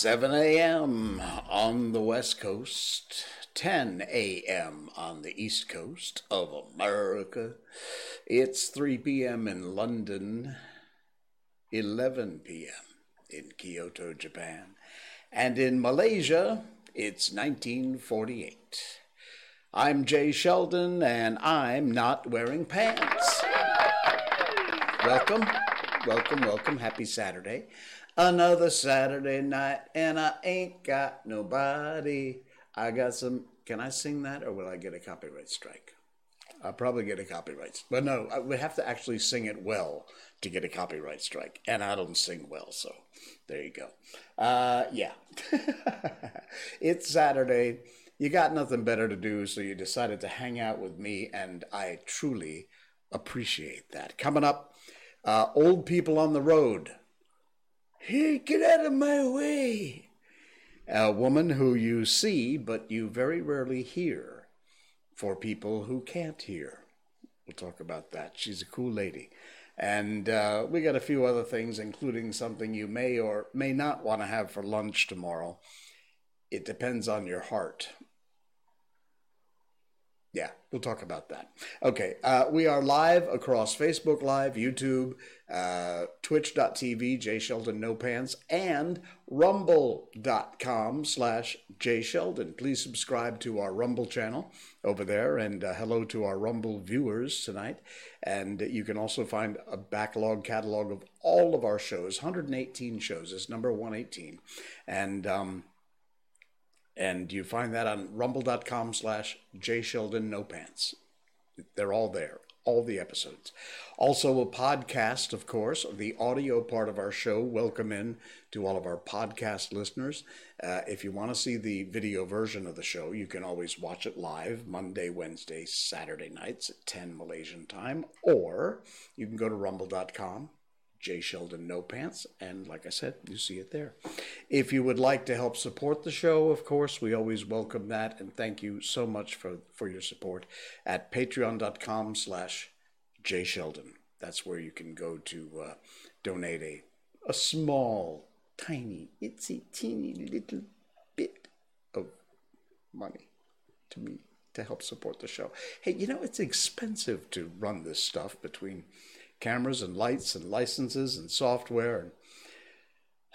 7 a.m. on the West Coast, 10 a.m. on the East Coast of America. It's 3 p.m. in London, 11 p.m. in Kyoto, Japan. And in Malaysia, it's 1948. I'm Jay Sheldon, and I'm not wearing pants. Welcome, welcome, welcome. Happy Saturday. Another Saturday night, and I ain't got nobody. I got some. Can I sing that, or will I get a copyright strike? I'll probably get a copyright. But no, I would have to actually sing it well to get a copyright strike, and I don't sing well, so there you go. Uh, yeah, it's Saturday. You got nothing better to do, so you decided to hang out with me, and I truly appreciate that. Coming up, uh, old people on the road. Hey, get out of my way. A woman who you see, but you very rarely hear for people who can't hear. We'll talk about that. She's a cool lady. And uh, we got a few other things, including something you may or may not want to have for lunch tomorrow. It depends on your heart. Yeah, we'll talk about that. Okay, uh, we are live across Facebook Live, YouTube, uh, Twitch.tv, Jay Sheldon No Pants, and Rumble.com slash Jay Sheldon. Please subscribe to our Rumble channel over there, and uh, hello to our Rumble viewers tonight. And you can also find a backlog catalog of all of our shows, 118 shows, is number 118. And, um, and you find that on rumble.com slash jsheldon no pants. They're all there all the episodes. Also a podcast of course the audio part of our show. Welcome in to all of our podcast listeners. Uh, if you want to see the video version of the show you can always watch it live monday wednesday saturday nights at 10 malaysian time or you can go to rumble.com Jay Sheldon No Pants, and like I said, you see it there. If you would like to help support the show, of course, we always welcome that, and thank you so much for, for your support at patreon.com slash Jay Sheldon. That's where you can go to uh, donate a, a small, tiny, itsy, teeny little bit of money to me to help support the show. Hey, you know, it's expensive to run this stuff between cameras and lights and licenses and software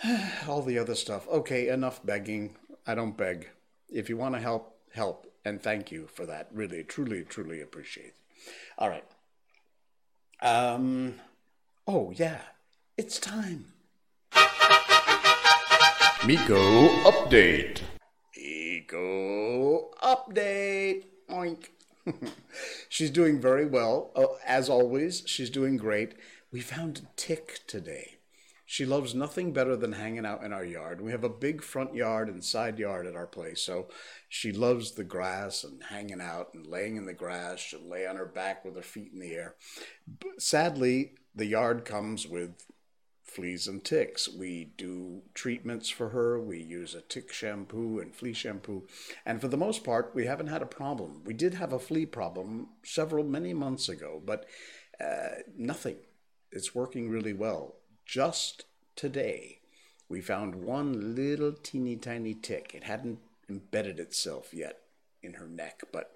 and all the other stuff. Okay, enough begging. I don't beg. If you want to help, help. And thank you for that. Really, truly, truly appreciate it. All right. Um, oh, yeah, it's time. Miko update. Miko update. Oink. She's doing very well. Uh, as always, she's doing great. We found a tick today. She loves nothing better than hanging out in our yard. We have a big front yard and side yard at our place, so she loves the grass and hanging out and laying in the grass. She'll lay on her back with her feet in the air. But sadly, the yard comes with fleas and ticks. We do treatments for her. We use a tick shampoo and flea shampoo. And for the most part, we haven't had a problem. We did have a flea problem several, many months ago, but uh, nothing. It's working really well. Just today, we found one little teeny tiny tick. It hadn't embedded itself yet in her neck, but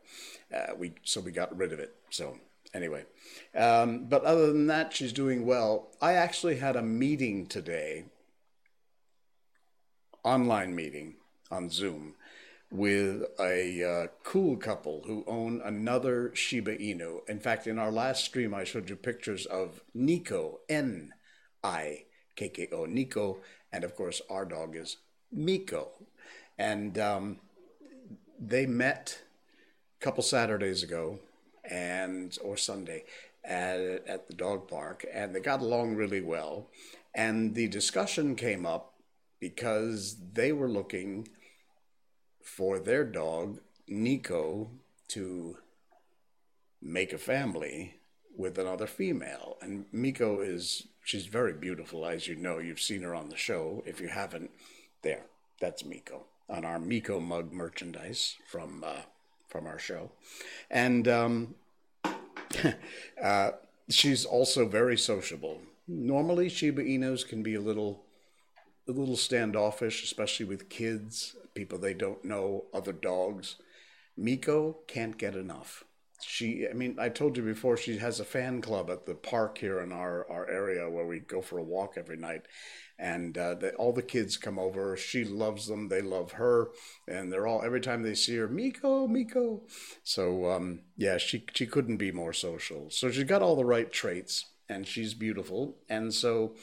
uh, we so we got rid of it. So anyway, um, but other than that, she's doing well. I actually had a meeting today, online meeting on Zoom, with a uh, cool couple who own another Shiba Inu. In fact, in our last stream, I showed you pictures of Nikko, N I K K O, Nikko, and of course, our dog is Miko. And um, they met a couple Saturdays ago and or Sunday at, at the dog park, and they got along really well. And the discussion came up because they were looking for their dog Nikko to make a family with another female. And Miko is she's very beautiful, as you know. You've seen her on the show. If you haven't, there, that's Miko on our Miko mug merchandise from uh, from our show, and um, uh, she's also very sociable. Normally, Shiba Inus can be a little a little standoffish, especially with kids, people they don't know, other dogs. Miko can't get enough. She, I mean, I told you before, she has a fan club at the park here in our, our area where we go for a walk every night. And uh, all the kids come over. She loves them. They love her. And they're all, every time they see her, Miko, Miko. So, um, yeah, she, she couldn't be more social. So she's got all the right traits and she's beautiful. And so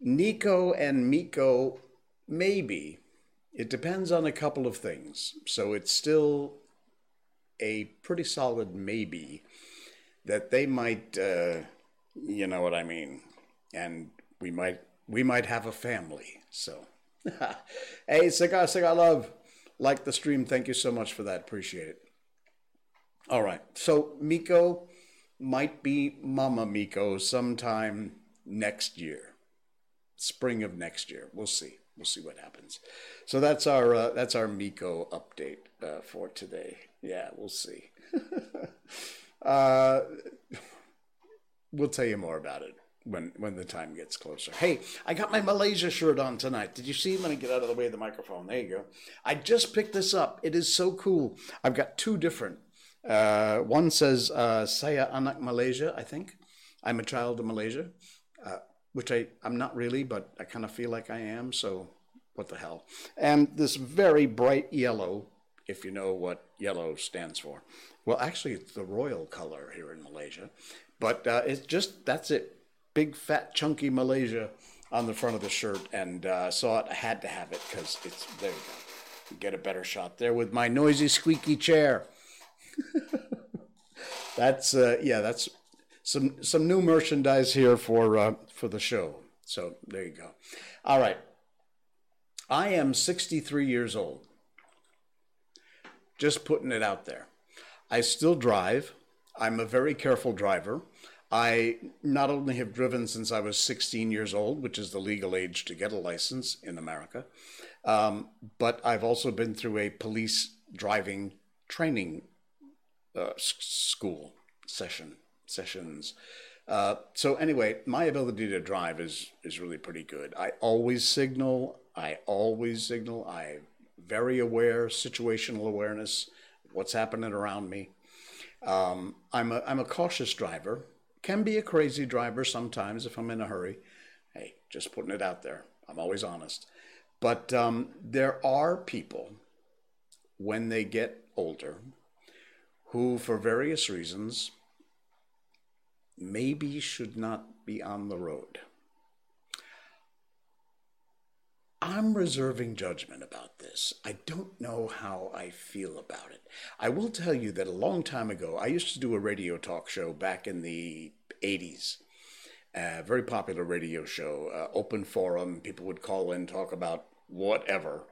Nikko and Miko, maybe. It depends on a couple of things. So it's still a pretty solid maybe that they might, uh, you know what I mean, and we might we might have a family. So, hey, Cigar Cigar Love, like the stream. Thank you so much for that. Appreciate it. All right, so Miko might be Mama Miko sometime next year, spring of next year. We'll see. We'll see what happens. So that's our uh, that's our Miko update uh, for today. Yeah, we'll see. uh, we'll tell you more about it when when the time gets closer. Hey, I got my Malaysia shirt on tonight. Did you see? Let me get out of the way of the microphone. There you go. I just picked this up. It is so cool. I've got two different. Uh, one says uh, "Saya anak Malaysia." I think I'm a child of Malaysia, uh, which I I'm not really, but I kind of feel like I am. So what the hell? And this very bright yellow if you know what yellow stands for. Well, actually, it's the royal color here in Malaysia, but uh, it's just that's it. Big, fat, chunky Malaysia on the front of the shirt, and uh, saw it. I had to have it because it's there. You go. Get a better shot there with my noisy, squeaky chair. that's uh, yeah. That's some some new merchandise here for uh, for the show. So there you go. All right. I am 63 years old. Just putting it out there. I still drive. I'm a very careful driver. I not only have driven since I was 16 years old, which is the legal age to get a license in America, um, but I've also been through a police driving training uh, school session sessions. Uh, so anyway, my ability to drive is is really pretty good. I always signal. I always signal. I'm very aware, situational awareness, what's happening around me. Um, I'm, a, I'm a cautious driver, can be a crazy driver sometimes if I'm in a hurry. Hey, just putting it out there. I'm always honest. But um, there are people, when they get older, who, for various reasons, maybe should not be on the road. I'm reserving judgment about this. I don't know how I feel about it. I will tell you that a long time ago, I used to do a radio talk show back in the 80s. A very popular radio show, uh, open forum. People would call in, talk about whatever.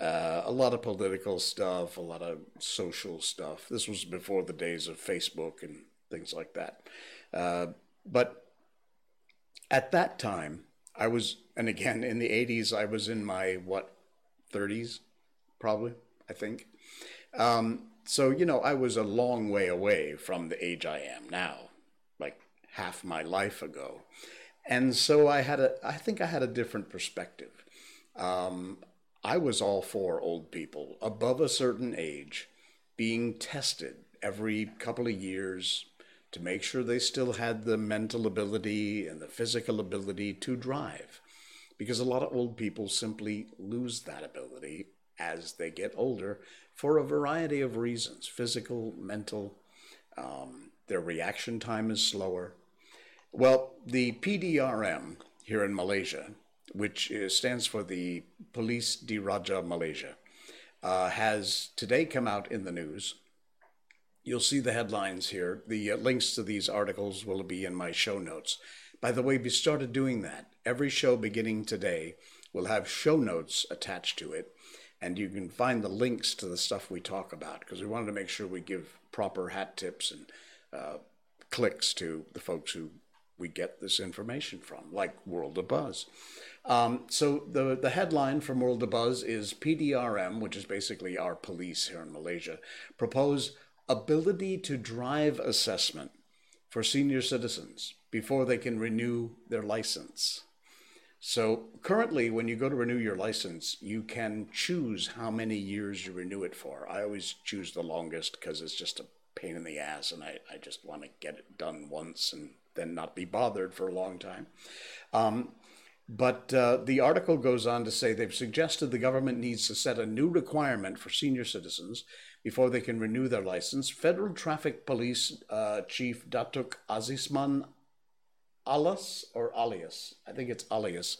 Uh, a lot of political stuff, a lot of social stuff. This was before the days of Facebook and things like that. Uh, but at that time, I was, and again, in the 80s, I was in my, what, 30s, probably, I think. Um, so, you know, I was a long way away from the age I am now, like half my life ago. And so I had a, I think I had a different perspective. Um, I was all for old people above a certain age being tested every couple of years, to make sure they still had the mental ability and the physical ability to drive. Because a lot of old people simply lose that ability as they get older for a variety of reasons physical, mental, um, their reaction time is slower. Well, the PDRM here in Malaysia, which stands for the Police Diraja Malaysia, uh, has today come out in the news You'll see the headlines here. The uh, links to these articles will be in my show notes. By the way, we started doing that. Every show beginning today will have show notes attached to it, and you can find the links to the stuff we talk about because we wanted to make sure we give proper hat tips and uh, clicks to the folks who we get this information from, like World of Buzz. Um, so the the headline from World of Buzz is PDRM, which is basically our police here in Malaysia, propose ability to drive assessment for senior citizens before they can renew their license. So currently, when you go to renew your license, you can choose how many years you renew it for. I always choose the longest because it's just a pain in the ass, and I, I just want to get it done once and then not be bothered for a long time. Um, but uh, the article goes on to say they've suggested the government needs to set a new requirement for senior citizens before they can renew their license. Federal Traffic Police uh, Chief Datuk Azizman Alias or Alias, I think it's Alias,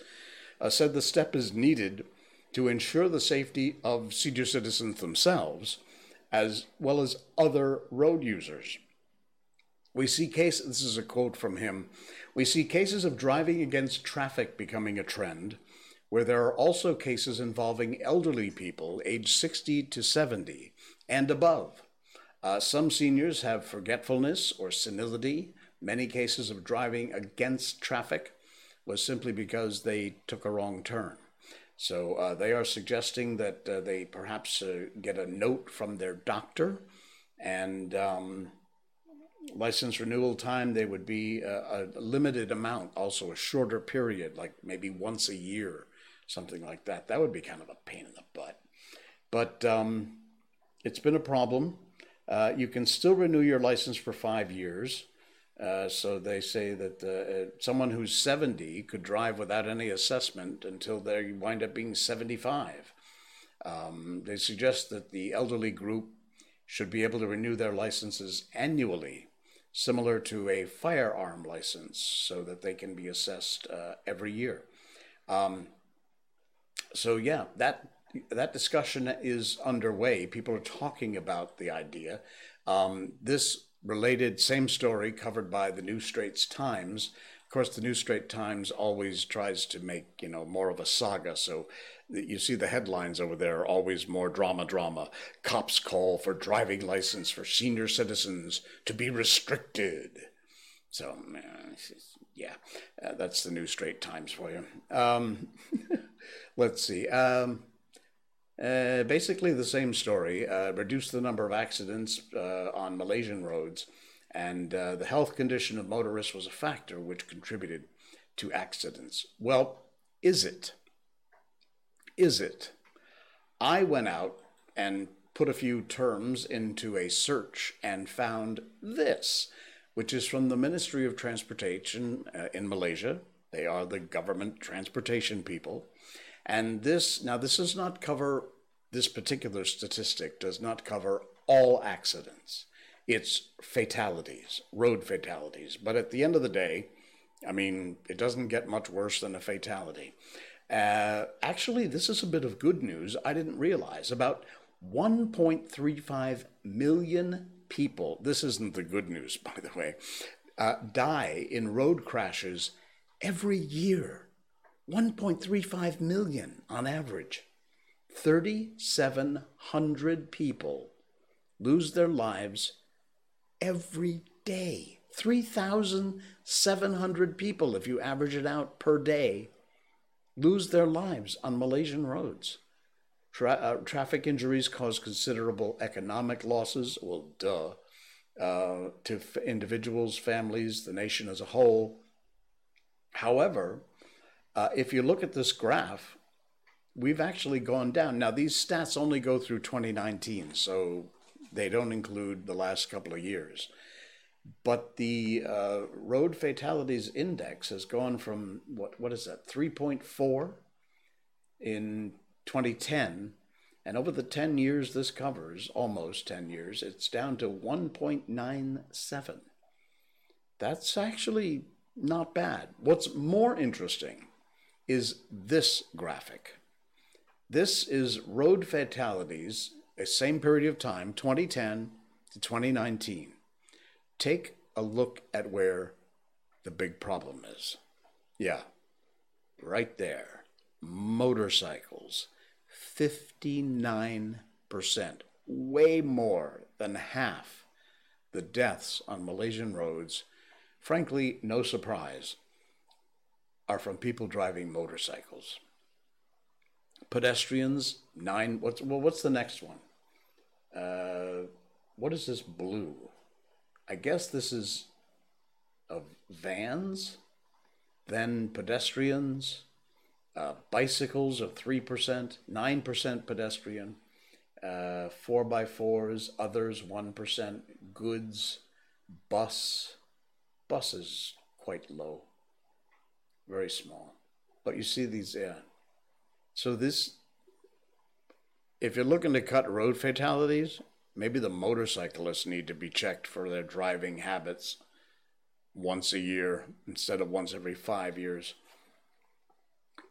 uh, said the step is needed to ensure the safety of senior citizens themselves as well as other road users. We see cases, this is a quote from him, we see cases of driving against traffic becoming a trend, where there are also cases involving elderly people aged 60 to 70 and above. Uh, some seniors have forgetfulness or senility. Many cases of driving against traffic was simply because they took a wrong turn. So uh, they are suggesting that uh, they perhaps uh, get a note from their doctor and um, license renewal time, they would be a, a, limited amount, also a shorter period, like maybe once a year, something like that. That would be kind of a pain in the butt. But um, it's been a problem. Uh, you can still renew your license for five years. Uh, so they say that uh, someone who's 70 could drive without any assessment until they wind up being 75. Um, they suggest that the elderly group should be able to renew their licenses annually similar to a firearm license, so that they can be assessed uh, every year. Um, so yeah, that that discussion is underway. People are talking about the idea. Um, this related same story covered by the New Straits Times. Of course, the New Straits Times always tries to make you know more of a saga. So you see the headlines over there always more drama drama. Cops call for driving license for senior citizens to be restricted. So yeah uh, that's the new Straits Times for you. Um, let's see um, uh, basically the same story. Uh, reduce the number of accidents uh, on malaysian roads and uh, the health condition of motorists was a factor which contributed to accidents. Well is it is it? I went out and put a few terms into a search and found this, which is from the Ministry of Transportation uh, in Malaysia. They are the government transportation people. And this, now, this does not cover, this particular statistic does not cover all accidents. It's fatalities, road fatalities. But at the end of the day, I mean, it doesn't get much worse than a fatality. Uh, actually, this is a bit of good news I didn't realize. About 1.35 million people, this isn't the good news, by the way, uh, die in road crashes every year. 1.35 million on average. 3,700 people lose their lives every day. 3,700 people, if you average it out per day, lose their lives on Malaysian roads. Tra- uh, traffic injuries cause considerable economic losses, well, duh, uh, to f- individuals, families, the nation as a whole. However, uh, if you look at this graph, we've actually gone down. Now, these stats only go through 2019, so they don't include the last couple of years. But the uh, road fatalities index has gone from what what is that 3.4 in 2010, and over the 10 years this covers, almost 10 years, it's down to 1.97. That's actually not bad. What's more interesting is this graphic. This is road fatalities, a same period of time, 2010 to 2019 take a look at where the big problem is. Yeah, right there. Motorcycles, 59%, way more than half the deaths on Malaysian roads. Frankly, no surprise, are from people driving motorcycles. Pedestrians, nine. What's well? What's the next one? Uh, what is this blue? I guess this is of vans, then pedestrians, Uh, bicycles of 3%, 9% pedestrian, uh, 4x4s, others 1%, goods, bus. Bus is quite low, very small. But you see these, yeah. So this, if you're looking to cut road fatalities, maybe the motorcyclists need to be checked for their driving habits once a year instead of once every five years.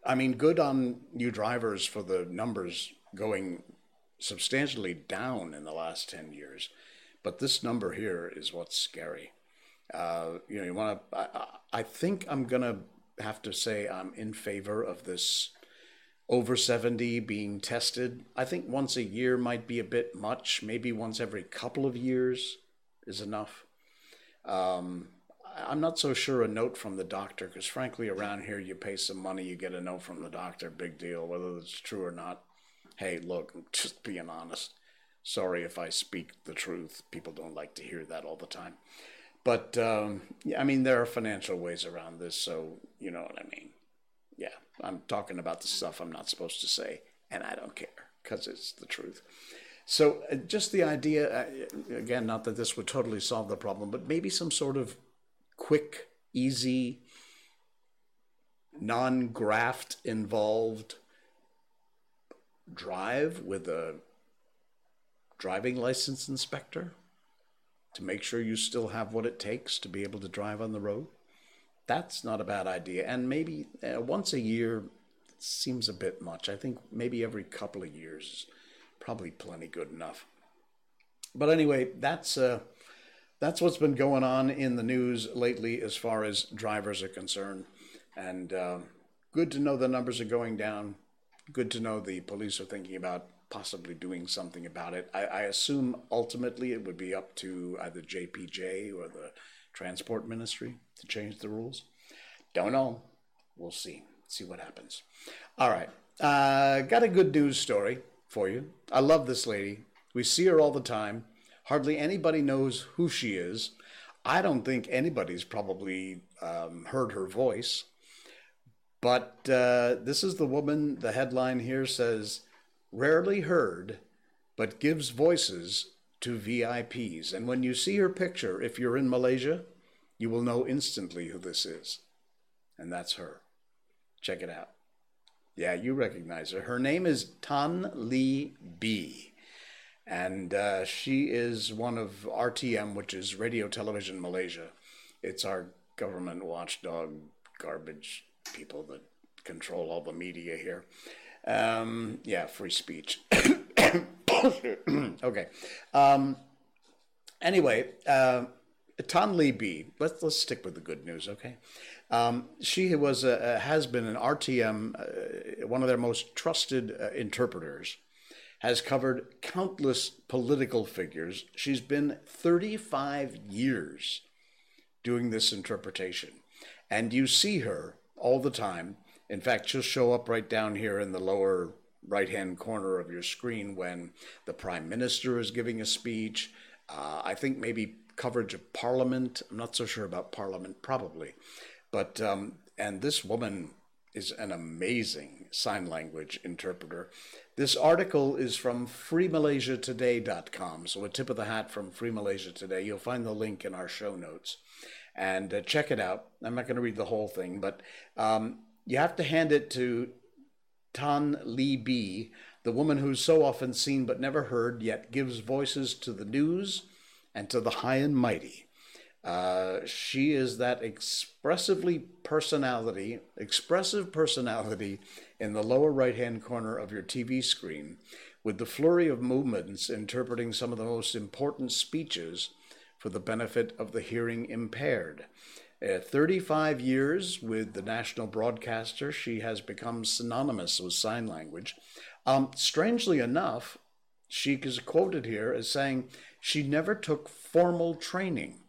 I mean, good on you drivers for the numbers going substantially down in the last 10 years. But this number here is what's scary. Uh, you know, you want to, I, I think I'm going to have to say I'm in favor of this over 70 being tested. I think once a year might be a bit much. Maybe once every couple of years is enough. Um, I'm not so sure a note from the doctor because, frankly, around here you pay some money, you get a note from the doctor, big deal, whether it's true or not. Hey, look, just being honest. Sorry if I speak the truth. People don't like to hear that all the time. But, um, I mean, there are financial ways around this, so you know what I mean. Yeah, I'm talking about the stuff I'm not supposed to say, and I don't care because it's the truth. So, uh, just the idea, uh, again, not that this would totally solve the problem, but maybe some sort of quick, easy, non graft involved drive with a driving license inspector to make sure you still have what it takes to be able to drive on the road. That's not a bad idea. And maybe uh, once a year seems a bit much. I think maybe every couple of years is probably plenty good enough. But anyway, that's uh, that's what's been going on in the news lately as far as drivers are concerned. And uh, good to know the numbers are going down. Good to know the police are thinking about possibly doing something about it. I, I assume ultimately it would be up to either JPJ or the Transport Ministry to change the rules. Don't know. We'll see. See what happens. All right. Uh, got a good news story for you. I love this lady. We see her all the time. Hardly anybody knows who she is. I don't think anybody's probably um, heard her voice. But uh, this is the woman, the headline here says, rarely heard, but gives voices to VIPs. And when you see her picture, if you're in Malaysia, you will know instantly who this is. And that's her. Check it out. Yeah, you recognize her. Her name is Tan Lee Bee and uh, she is one of RTM, which is Radio Television Malaysia. It's our government watchdog garbage people that control all the media here. Um, yeah, free speech. okay. Um, anyway, uh, Tan Lee Bee. Let's let's stick with the good news, okay? Um, she was a, has been an RTM, uh, one of their most trusted uh, interpreters has covered countless political figures. She's been 35 years doing this interpretation. And you see her all the time. In fact, she'll show up right down here in the lower right hand corner of your screen when the prime minister is giving a speech. Uh, I think maybe coverage of parliament. I'm not so sure about parliament, probably. But, um, and this woman is an amazing sign language interpreter. This article is from freemalaysiatoday.com. So a tip of the hat from Free Malaysia Today. You'll find the link in our show notes. And uh, check it out. I'm not going to read the whole thing, but um, you have to hand it to Tan Lee Bee, the woman who's so often seen but never heard, yet gives voices to the news and to the high and mighty. Uh, she is that expressively personality, expressive personality in the lower right hand corner of your TV screen with the flurry of movements interpreting some of the most important speeches for the benefit of the hearing impaired. At 35 years with the national broadcaster, she has become synonymous with sign language. Um, strangely enough, she is quoted here as saying she never took formal training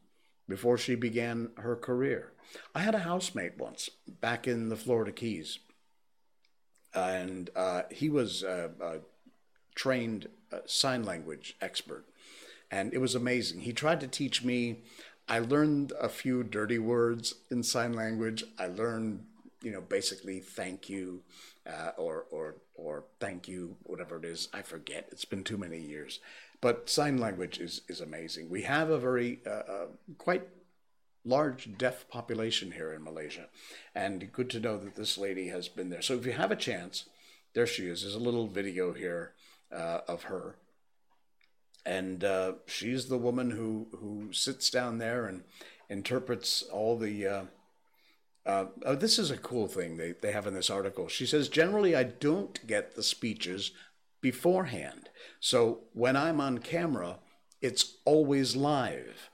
before she began her career. I had a housemate once back in the Florida Keys and uh, he was a, a trained uh, sign language expert, and it was amazing. He tried to teach me. I learned a few dirty words in sign language. I learned you know, basically thank you, uh, or or or thank you, whatever it is. I forget. It's been too many years. But sign language is is amazing. We have a very uh, uh, quite large deaf population here in Malaysia, and good to know that this lady has been there. So if you have a chance, there she is. There's a little video here uh, of her and uh, she's the woman who who sits down there and interprets all the. Uh, uh, oh, this is a cool thing they, they have in this article. She says, generally, I don't get the speeches beforehand. So when I'm on camera, it's always live.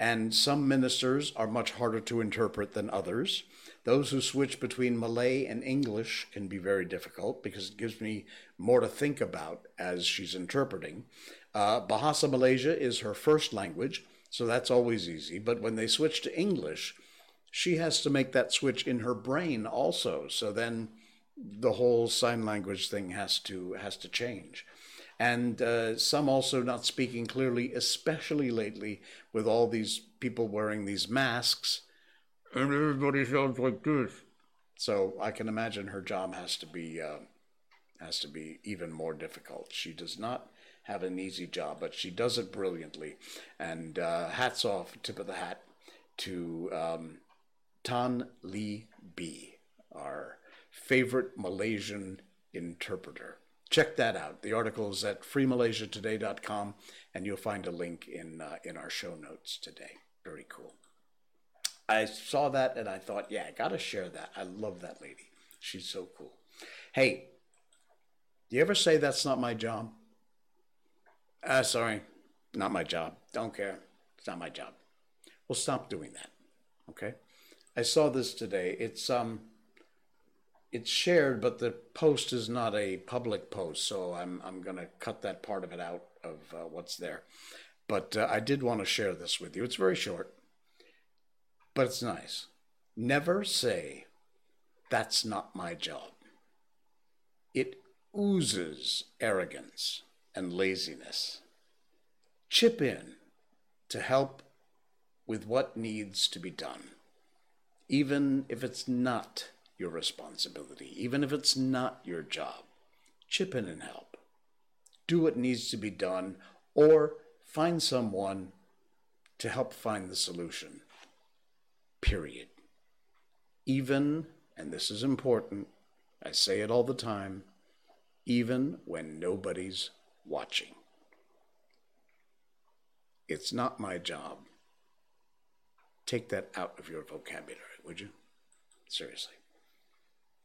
And some ministers are much harder to interpret than others. Those who switch between Malay and English can be very difficult because it gives me more to think about as she's interpreting. Uh, Bahasa Malaysia is her first language, so that's always easy. But when they switch to English, she has to make that switch in her brain also. So then the whole sign language thing has to has to change. And uh, some also not speaking clearly, especially lately with all these people wearing these masks. And everybody sounds like this. So I can imagine her job has to be uh, has to be even more difficult. She does not have an easy job, but she does it brilliantly. And uh, hats off, tip of the hat to um, Tan Lee Bee, our favorite Malaysian interpreter. Check that out. The article is at freemalaysiatoday.com, and you'll find a link in uh, in our show notes today. Very cool. I saw that and I thought, yeah, I got to share that. I love that lady. She's so cool. Hey, do you ever say that's not my job? Uh, sorry, not my job. Don't care. It's not my job. Well, stop doing that. Okay. I saw this today. It's um, it's shared, but the post is not a public post, so I'm I'm gonna cut that part of it out of uh, what's there. But uh, I did want to share this with you. It's very short, but it's nice. Never say, "That's not my job." It oozes arrogance and laziness. Chip in to help with what needs to be done, even if it's not your responsibility, even if it's not your job. Chip in and help. Do what needs to be done, or find someone to help find the solution. Period. Even, and this is important, I say it all the time, even when nobody's watching. It's not my job. Take that out of your vocabulary, would you? Seriously.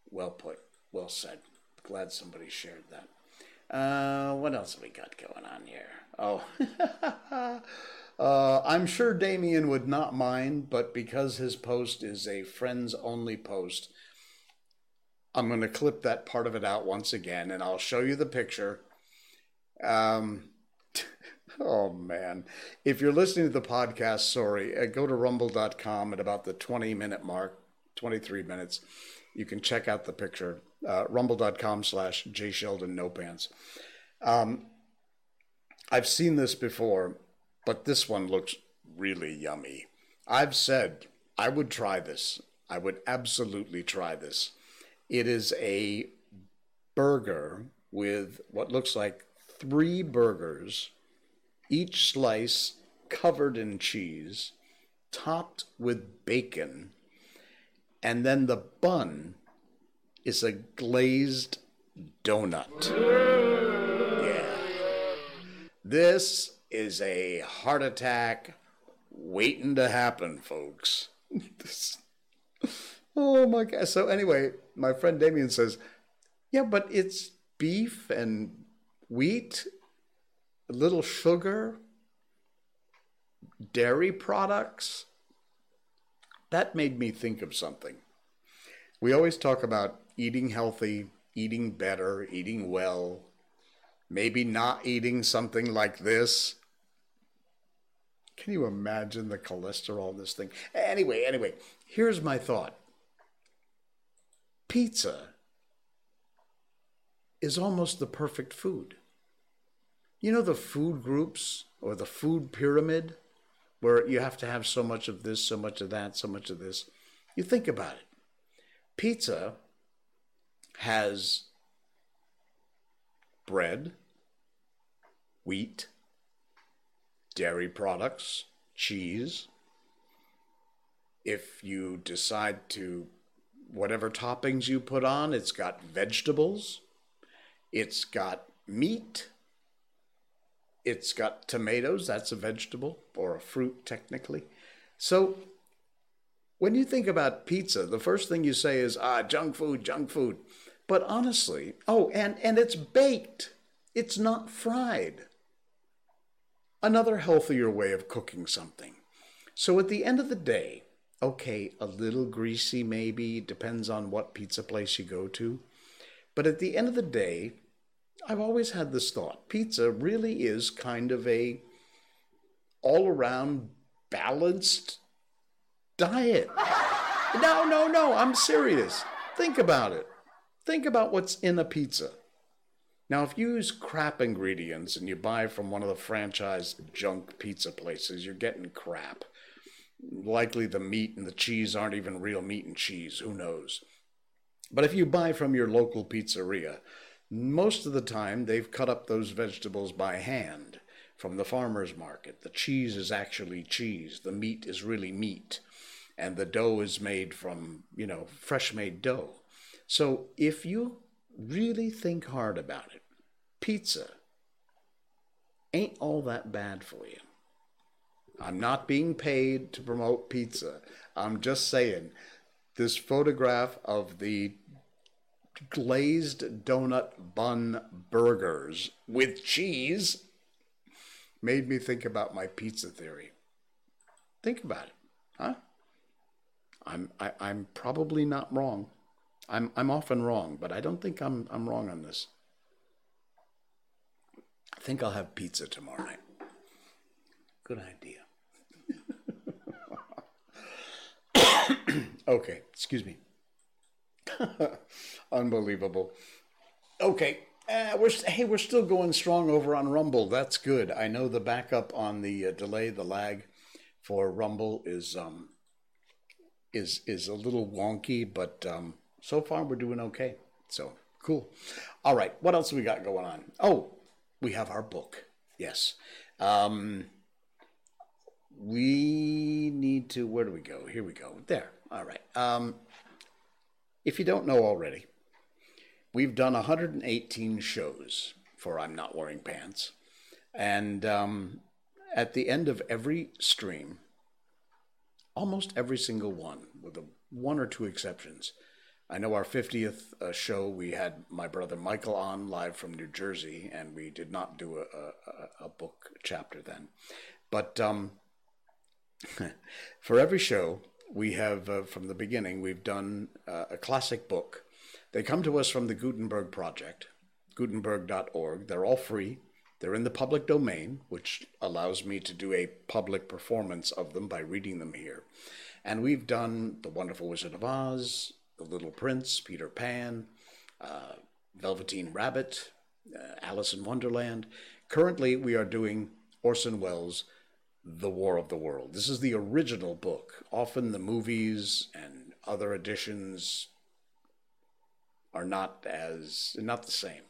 Well put. Well said. Glad somebody shared that. Uh, what else have we got going on here? Oh, uh, I'm sure Damien would not mind, but because his post is a friends only post, I'm going to clip that part of it out once again and I'll show you the picture um, oh man. If you're listening to the podcast, sorry, uh, go to rumble.com at about the 20 minute mark, 23 minutes. You can check out the picture, uh, rumble.com slash J Sheldon No Pants. Um, I've seen this before, but this one looks really yummy. I've said I would try this. I would absolutely try this. It is a burger with what looks like three burgers, each slice covered in cheese, topped with bacon, and then the bun is a glazed donut. Yeah. This is a heart attack waiting to happen, folks. oh my God. So, anyway, my friend Damien says, Yeah, but it's beef and wheat, a little sugar, dairy products. That made me think of something. We always talk about eating healthy, eating better, eating well, maybe not eating something like this. Can you imagine the cholesterol in this thing? Anyway, anyway, here's my thought. Pizza is almost the perfect food. You know the food groups or the food pyramid where you have to have so much of this, so much of that, so much of this? You think about it. pizza has bread, wheat, dairy products, cheese. If you decide to, whatever toppings you put on, it's got vegetables, it's got meat, it's got tomatoes, that's a vegetable or a fruit technically. So when you think about pizza, the first thing you say is, ah, junk food, junk food. But honestly, oh, and, and it's baked, it's not fried. Another healthier way of cooking something. So at the end of the day, okay, a little greasy maybe, depends on what pizza place you go to. But at the end of the day, I've always had this thought pizza really is kind of a all around balanced diet. No, no, no, I'm serious. Think about it. Think about what's in a pizza. Now, if you use crap ingredients and you buy from one of the franchise junk pizza places, you're getting crap. Likely the meat and the cheese aren't even real meat and cheese, who knows. But if you buy from your local pizzeria, most of the time, they've cut up those vegetables by hand from the farmer's market. The cheese is actually cheese. The meat is really meat. And the dough is made from, you know, fresh made dough. So if you really think hard about it, pizza ain't all that bad for you. I'm not being paid to promote pizza. I'm just saying this photograph of the glazed donut bun burgers with cheese made me think about my pizza theory. Think about it, huh? I'm I, am i am probably not wrong. I'm I'm often wrong, but I don't think I'm I'm wrong on this. I think I'll have pizza tomorrow night. Good idea. okay, excuse me. Unbelievable. Okay. Uh, we're hey, we're still going strong over on Rumble. That's good. I know the backup on the uh, delay, the lag for Rumble is um is is a little wonky, but um, so far we're doing okay. So cool. All right, what else we got going on? Oh, we have our book. Yes. Um, we need to. Where do we go? Here we go. There. All right. Um, if you don't know already, we've done 118 shows for I'm Not Wearing Pants. And um, at the end of every stream, almost every single one, with a, one or two exceptions, I know our 50th uh, show, we had my brother Michael on live from New Jersey, and we did not do a, a, a book chapter then. But um, for every show, we have, uh, from the beginning, we've done uh, a classic book. They come to us from the Gutenberg Project, gutenberg.org. They're all free. They're in the public domain, which allows me to do a public performance of them by reading them here. And we've done The Wonderful Wizard of Oz, The Little Prince, Peter Pan, uh, Velveteen Rabbit, uh, Alice in Wonderland. Currently, we are doing Orson Welles' The War of the World. This is the original book. Often the movies and other editions are not as not the same.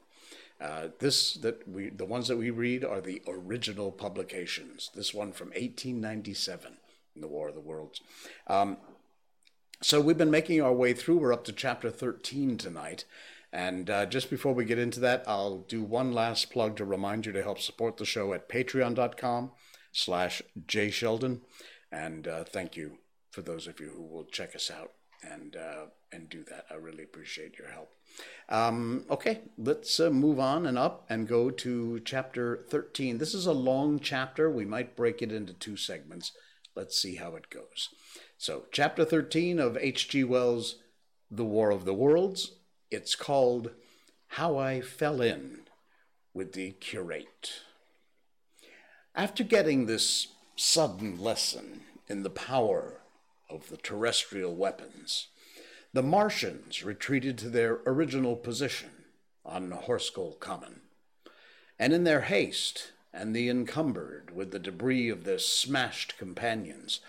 Uh, this that we the ones that we read are the original publications. This one from 1897, The War of the Worlds. Um, so we've been making our way through. We're up to chapter 13 tonight. And uh, just before we get into that, I'll do one last plug to remind you to help support the show at patreon.com slash jsheldon. And uh, thank you for those of you who will check us out and uh, and do that. I really appreciate your help. Um, okay, let's uh, move on and up and go to chapter 13. This is a long chapter. We might break it into two segments. Let's see how it goes. So, chapter 13 of H.G. Wells' The War of the Worlds. It's called How I Fell In with the Curate. After getting this sudden lesson in the power of the terrestrial weapons, the Martians retreated to their original position on Horsell Common. And in their haste, and the encumbered with the debris of their smashed companions,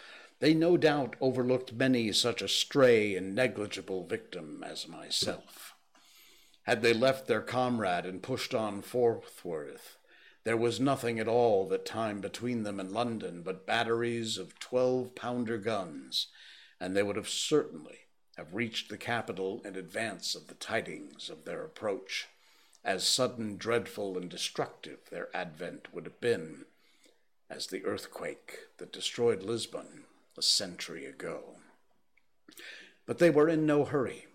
They no doubt overlooked many such a stray and negligible victim as myself. Had they left their comrade and pushed on forthwith, there was nothing at all that time between them and London but batteries of twelve pounder guns, and they would have certainly have reached the capital in advance of the tidings of their approach, as sudden, dreadful, and destructive their advent would have been as the earthquake that destroyed Lisbon a century ago. But they were in no hurry.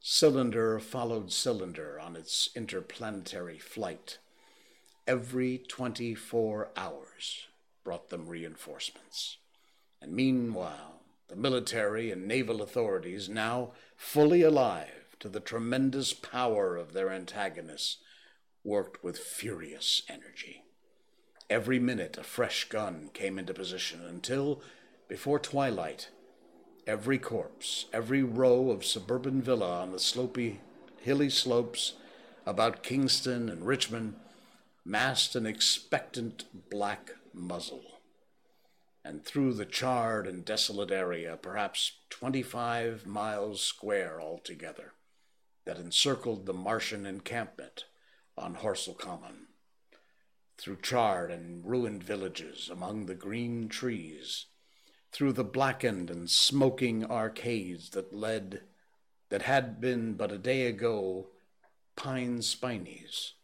Cylinder followed cylinder on its interplanetary flight. Every 24 hours brought them reinforcements. And meanwhile, the military and naval authorities, now fully alive to the tremendous power of their antagonists, worked with furious energy. Every minute a fresh gun came into position until before twilight, every corpse, every row of suburban villa on the slopy, hilly slopes about Kingston and Richmond massed an expectant black muzzle. And through the charred and desolate area, perhaps 25 miles square altogether, that encircled the Martian encampment on Horsell Common, through charred and ruined villages among the green trees, through the blackened and smoking arcades that led, that had been but a day ago pine spinneys,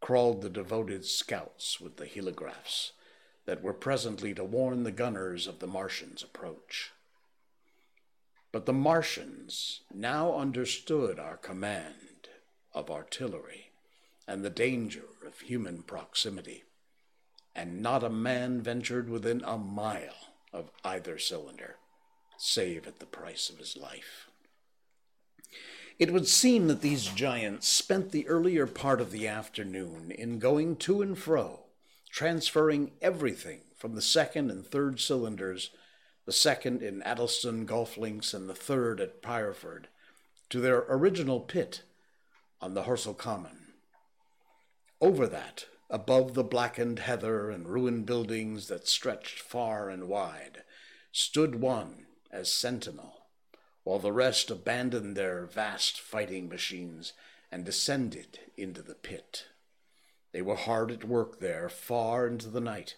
crawled the devoted scouts with the heliographs that were presently to warn the gunners of the Martians' approach. But the Martians now understood our command of artillery and the danger of human proximity, and not a man ventured within a mile of either cylinder, save at the price of his life. It would seem that these giants spent the earlier part of the afternoon in going to and fro, transferring everything from the second and third cylinders, the second in Addlestone Golf Links and the third at Pyrford, to their original pit on the Horsell Common. Over that, above the blackened heather and ruined buildings that stretched far and wide, stood one as sentinel, while the rest abandoned their vast fighting machines and descended into the pit. They were hard at work there far into the night,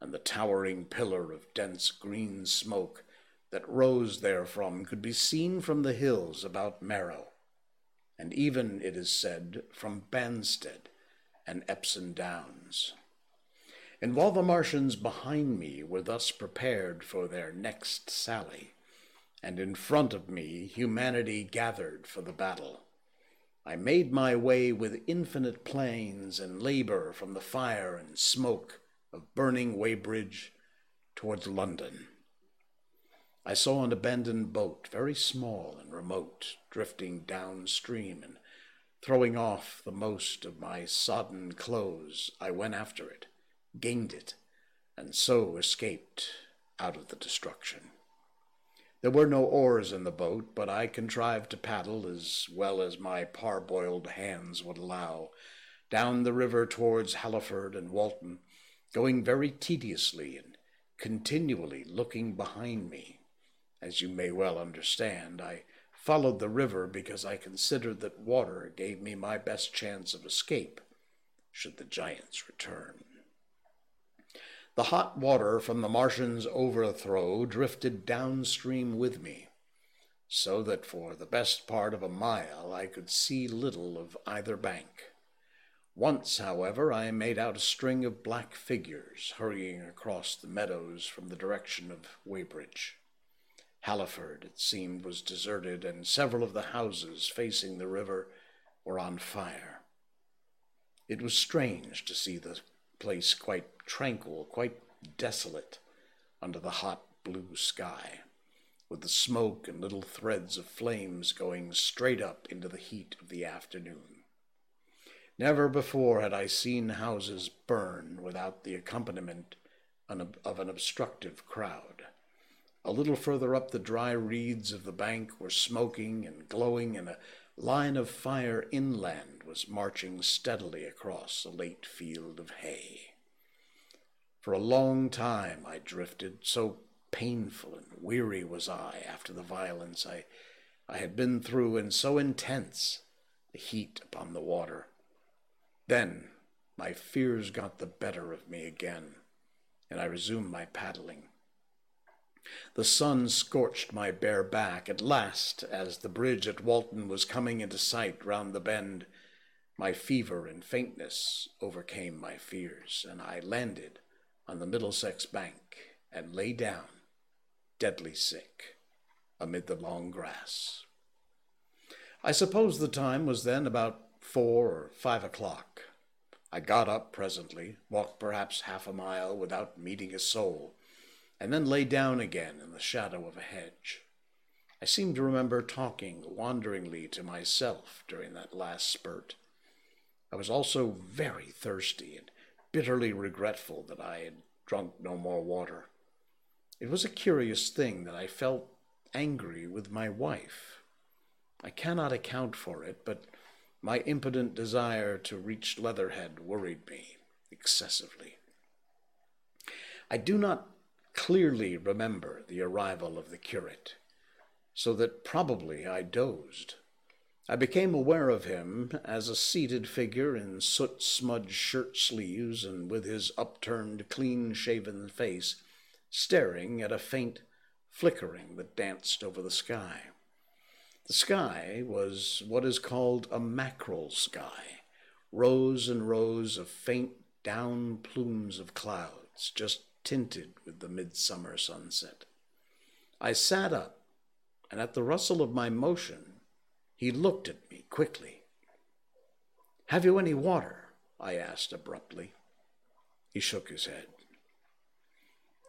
and the towering pillar of dense green smoke that rose therefrom could be seen from the hills about Merrow, and even, it is said, from Banstead and Epsom Downs. And while the Martians behind me were thus prepared for their next sally, and in front of me humanity gathered for the battle, I made my way with infinite pains and labor from the fire and smoke of burning Weybridge towards London. I saw an abandoned boat, very small and remote, drifting downstream and Throwing off the most of my sodden clothes, I went after it, gained it, and so escaped out of the destruction. There were no oars in the boat, but I contrived to paddle as well as my parboiled hands would allow, down the river towards Halliford and Walton, going very tediously and continually looking behind me. As you may well understand, I followed the river because I considered that water gave me my best chance of escape should the giants return. The hot water from the Martian's overthrow drifted downstream with me, so that for the best part of a mile I could see little of either bank. Once, however, I made out a string of black figures hurrying across the meadows from the direction of Weybridge. Halliford, it seemed, was deserted, and several of the houses facing the river were on fire. It was strange to see the place quite tranquil, quite desolate, under the hot blue sky, with the smoke and little threads of flames going straight up into the heat of the afternoon. Never before had I seen houses burn without the accompaniment of an obstructive crowd. A little further up, the dry reeds of the bank were smoking and glowing, and a line of fire inland was marching steadily across a late field of hay. For a long time I drifted, so painful and weary was I after the violence I, I had been through, and so intense the heat upon the water. Then my fears got the better of me again, and I resumed my paddling. The sun scorched my bare back. At last, as the bridge at Walton was coming into sight round the bend, my fever and faintness overcame my fears, and I landed on the Middlesex bank and lay down, deadly sick, amid the long grass. I suppose the time was then about four or five o'clock. I got up presently, walked perhaps half a mile without meeting a soul, and then lay down again in the shadow of a hedge. I seem to remember talking wanderingly to myself during that last spurt. I was also very thirsty and bitterly regretful that I had drunk no more water. It was a curious thing that I felt angry with my wife. I cannot account for it, but my impotent desire to reach Leatherhead worried me excessively. I do not clearly remember the arrival of the curate, so that probably I dozed. I became aware of him as a seated figure in soot smudged shirt sleeves and with his upturned, clean shaven face, staring at a faint flickering that danced over the sky. The sky was what is called a mackerel sky, rows and rows of faint down plumes of clouds, just tinted with the midsummer sunset. I sat up, and at the rustle of my motion, he looked at me quickly. Have you any water? I asked abruptly. He shook his head.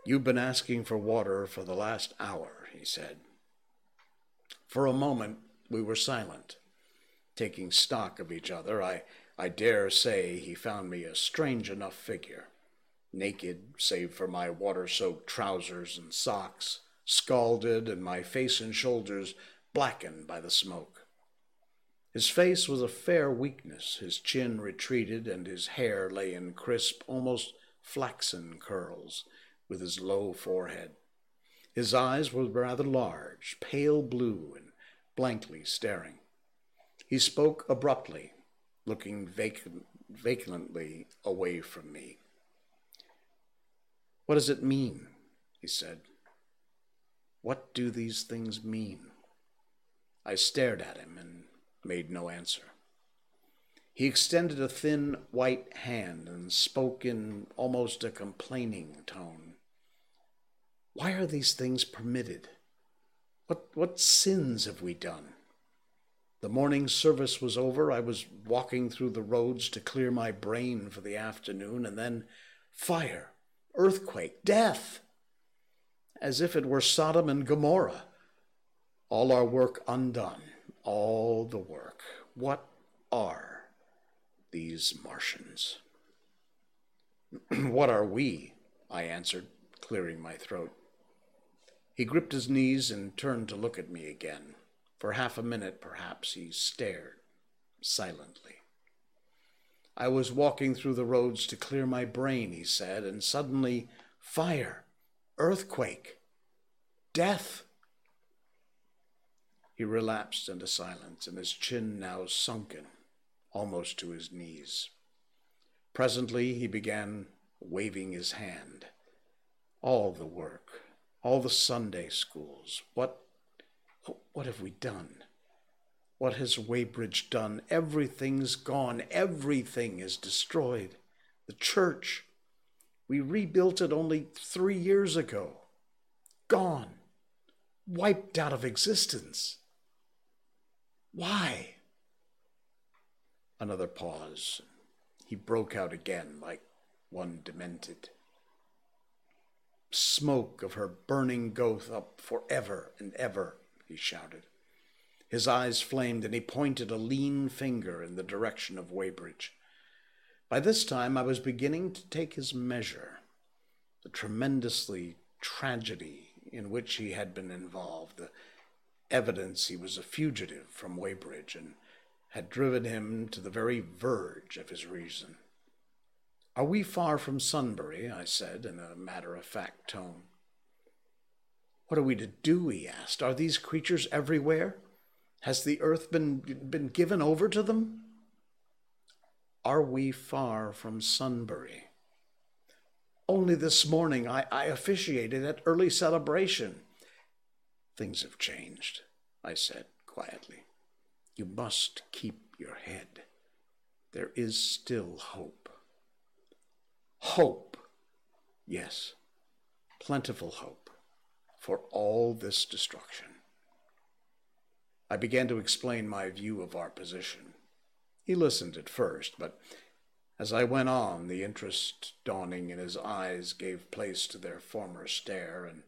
You've been asking for water for the last hour, he said. For a moment, we were silent, taking stock of each other. I, I dare say he found me a strange enough figure, naked save for my water soaked trousers and socks, scalded, and my face and shoulders blackened by the smoke. His face was a fair weakness, his chin retreated, and his hair lay in crisp, almost flaxen curls with his low forehead. His eyes were rather large, pale blue, and blankly staring. He spoke abruptly, looking vacant, vacantly away from me. What does it mean? he said. What do these things mean? I stared at him and made no answer. He extended a thin white hand and spoke in almost a complaining tone. Why are these things permitted? What, what sins have we done? The morning service was over. I was walking through the roads to clear my brain for the afternoon, and then fire, earthquake, death, as if it were Sodom and Gomorrah. All our work undone all the work. What are these Martians? what are we? I answered, clearing my throat. He gripped his knees and turned to look at me again. For half a minute, perhaps, he stared silently. I was walking through the roads to clear my brain, he said, and suddenly fire, earthquake, death. He relapsed into silence, and his chin now sunken almost to his knees. Presently he began waving his hand. All the work, all the Sunday schools, what, what have we done? What has Weybridge done? Everything's gone. Everything is destroyed. The church, we rebuilt it only three years ago. Gone. Wiped out of existence. Why? Another pause. He broke out again like one demented. Smoke of her burning ghost up for ever and ever, he shouted. His eyes flamed, and he pointed a lean finger in the direction of Weybridge. By this time, I was beginning to take his measure. The tremendously tragedy in which he had been involved, the evidence he was a fugitive from Weybridge and had driven him to the very verge of his reason. Are we far from Sunbury? I said in a matter of fact tone. What are we to do? he asked. Are these creatures everywhere? Has the earth been, been given over to them? Are we far from Sunbury? Only this morning I, I officiated at early celebration. Things have changed, I said quietly. You must keep your head. There is still hope. Hope, yes, plentiful hope for all this destruction. I began to explain my view of our position. He listened at first, but as I went on, the interest dawning in his eyes gave place to their former stare, and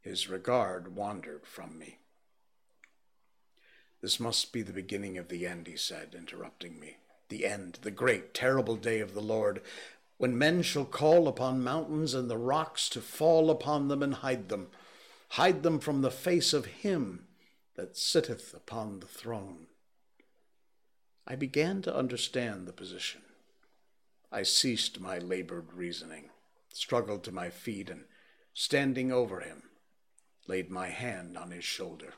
his regard wandered from me. This must be the beginning of the end, he said, interrupting me. The end, the great, terrible day of the Lord, when men shall call upon mountains and the rocks to fall upon them and hide them, hide them from the face of him that sitteth upon the throne. I began to understand the position. I ceased my labored reasoning, struggled to my feet, and standing over him, laid my hand on his shoulder.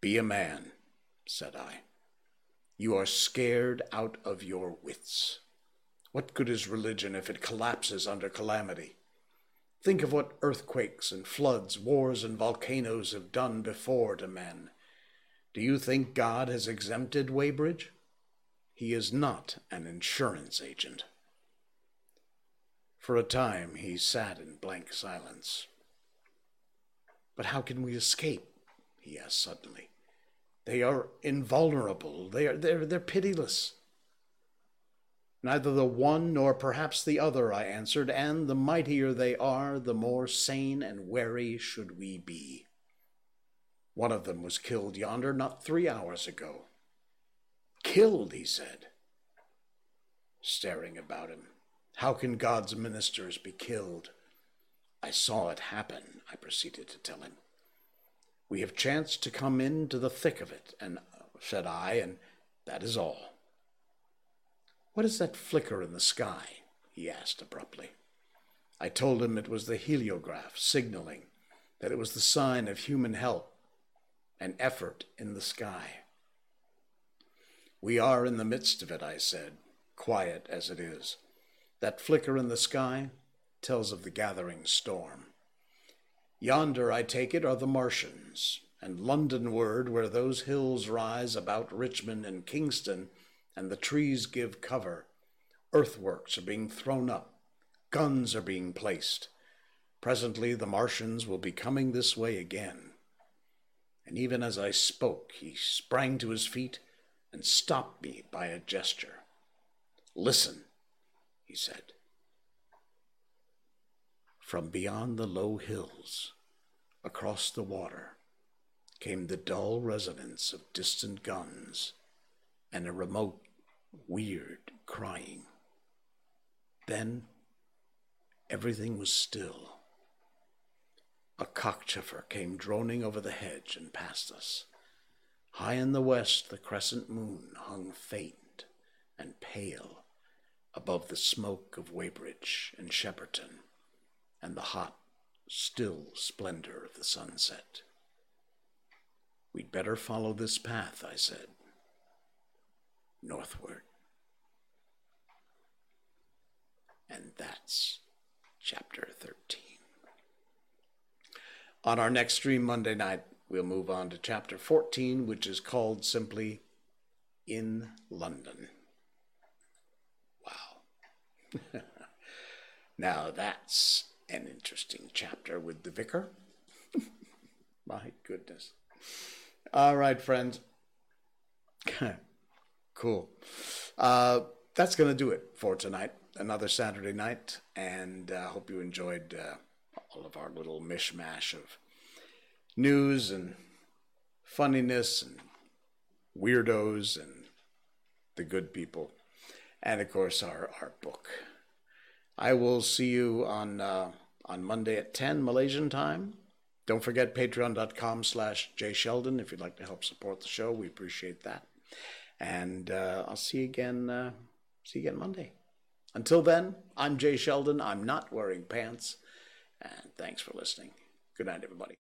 Be a man, said I. You are scared out of your wits. What good is religion if it collapses under calamity? Think of what earthquakes and floods, wars and volcanoes have done before to men. Do you think God has exempted Weybridge? He is not an insurance agent. For a time he sat in blank silence. But how can we escape? he asked suddenly. They are invulnerable. They are they're, they're pitiless. Neither the one nor perhaps the other, I answered, and the mightier they are, the more sane and wary should we be. One of them was killed yonder not three hours ago. Killed, he said, staring about him. How can God's ministers be killed? I saw it happen, I proceeded to tell him. We have chanced to come into the thick of it, and said I, and that is all. What is that flicker in the sky? he asked abruptly. I told him it was the heliograph signaling that it was the sign of human help and effort in the sky. We are in the midst of it, I said, quiet as it is. That flicker in the sky tells of the gathering storm. Yonder, I take it, are the Martians, and Londonward, where those hills rise about Richmond and Kingston, and the trees give cover, earthworks are being thrown up, guns are being placed. Presently, the Martians will be coming this way again. And even as I spoke, he sprang to his feet and stopped me by a gesture. Listen, he said. From beyond the low hills, across the water, came the dull resonance of distant guns and a remote, weird crying. Then everything was still. A cockchafer came droning over the hedge and past us. High in the west, the crescent moon hung faint and pale above the smoke of Weybridge and Shepperton and the hot, still splendor of the sunset. We'd better follow this path, I said, northward. And that's chapter 13. On our next stream Monday night, We'll move on to chapter 14, which is called simply In London. Wow. now that's an interesting chapter with the vicar. My goodness. All right, friends. cool. Uh, that's going to do it for tonight. Another Saturday night, and I uh, hope you enjoyed uh, all of our little mishmash of news and funniness and weirdos and the good people, and of course our our book. I will see you on uh, on Monday at ten Malaysian time. Don't forget patreon.com slash jsheldon if you'd like to help support the show. We appreciate that. And uh, I'll see you again. Uh, see you again Monday. Until then, I'm Jay Sheldon. I'm not wearing pants. And thanks for listening. Good night, everybody.